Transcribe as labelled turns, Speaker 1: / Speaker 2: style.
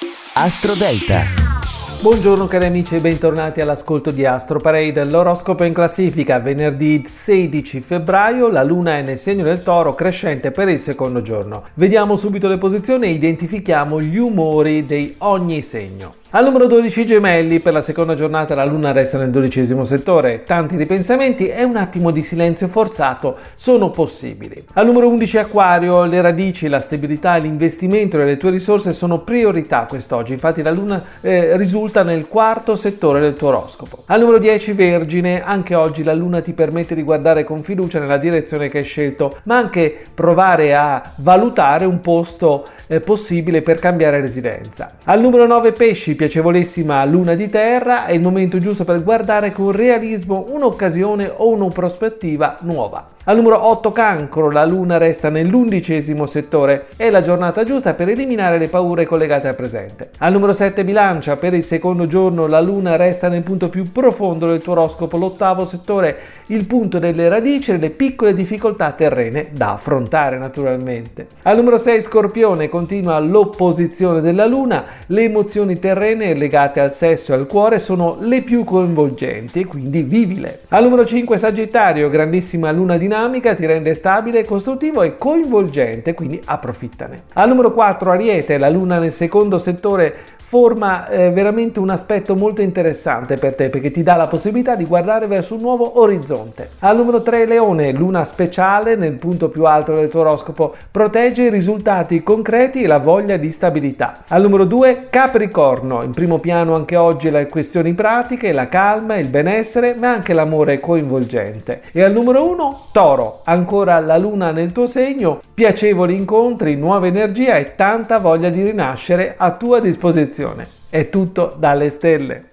Speaker 1: Astro Delta.
Speaker 2: Buongiorno cari amici e bentornati all'ascolto di Astro Parade. L'oroscopo in classifica venerdì 16 febbraio, la luna è nel segno del toro crescente per il secondo giorno. Vediamo subito le posizioni e identifichiamo gli umori di ogni segno. Al numero 12 gemelli, per la seconda giornata la luna resta nel dodicesimo settore, tanti ripensamenti e un attimo di silenzio forzato sono possibili. Al numero 11 acquario, le radici, la stabilità e l'investimento delle tue risorse sono priorità quest'oggi, infatti la luna eh, risulta nel quarto settore del tuo oroscopo. Al numero 10 vergine, anche oggi la luna ti permette di guardare con fiducia nella direzione che hai scelto, ma anche provare a valutare un posto eh, possibile per cambiare residenza. Al numero 9 pesci, piacevolissima luna di terra, è il momento giusto per guardare con realismo un'occasione o una prospettiva nuova. Al numero 8 cancro, la luna resta nell'undicesimo settore, è la giornata giusta per eliminare le paure collegate al presente. Al numero 7 bilancia, per il secondo giorno la luna resta nel punto più profondo del tuo oroscopo, l'ottavo settore, il punto delle radici e delle piccole difficoltà terrene da affrontare naturalmente. Al numero 6 scorpione, continua l'opposizione della luna, le emozioni terrene legate al sesso e al cuore sono le più coinvolgenti, quindi vivile. Al numero 5 sagittario, grandissima luna dinamica, dinamica ti rende stabile, costruttivo e coinvolgente, quindi approfittane. Al numero 4 Ariete, la luna nel secondo settore forma eh, veramente un aspetto molto interessante per te perché ti dà la possibilità di guardare verso un nuovo orizzonte. Al numero 3 Leone, luna speciale nel punto più alto del tuo oroscopo, protegge i risultati concreti e la voglia di stabilità. Al numero 2 Capricorno, in primo piano anche oggi le questioni pratiche, la calma, il benessere, ma anche l'amore coinvolgente. E al numero 1 Toro, ancora la luna nel tuo segno, piacevoli incontri, nuova energia e tanta voglia di rinascere a tua disposizione. È tutto dalle stelle.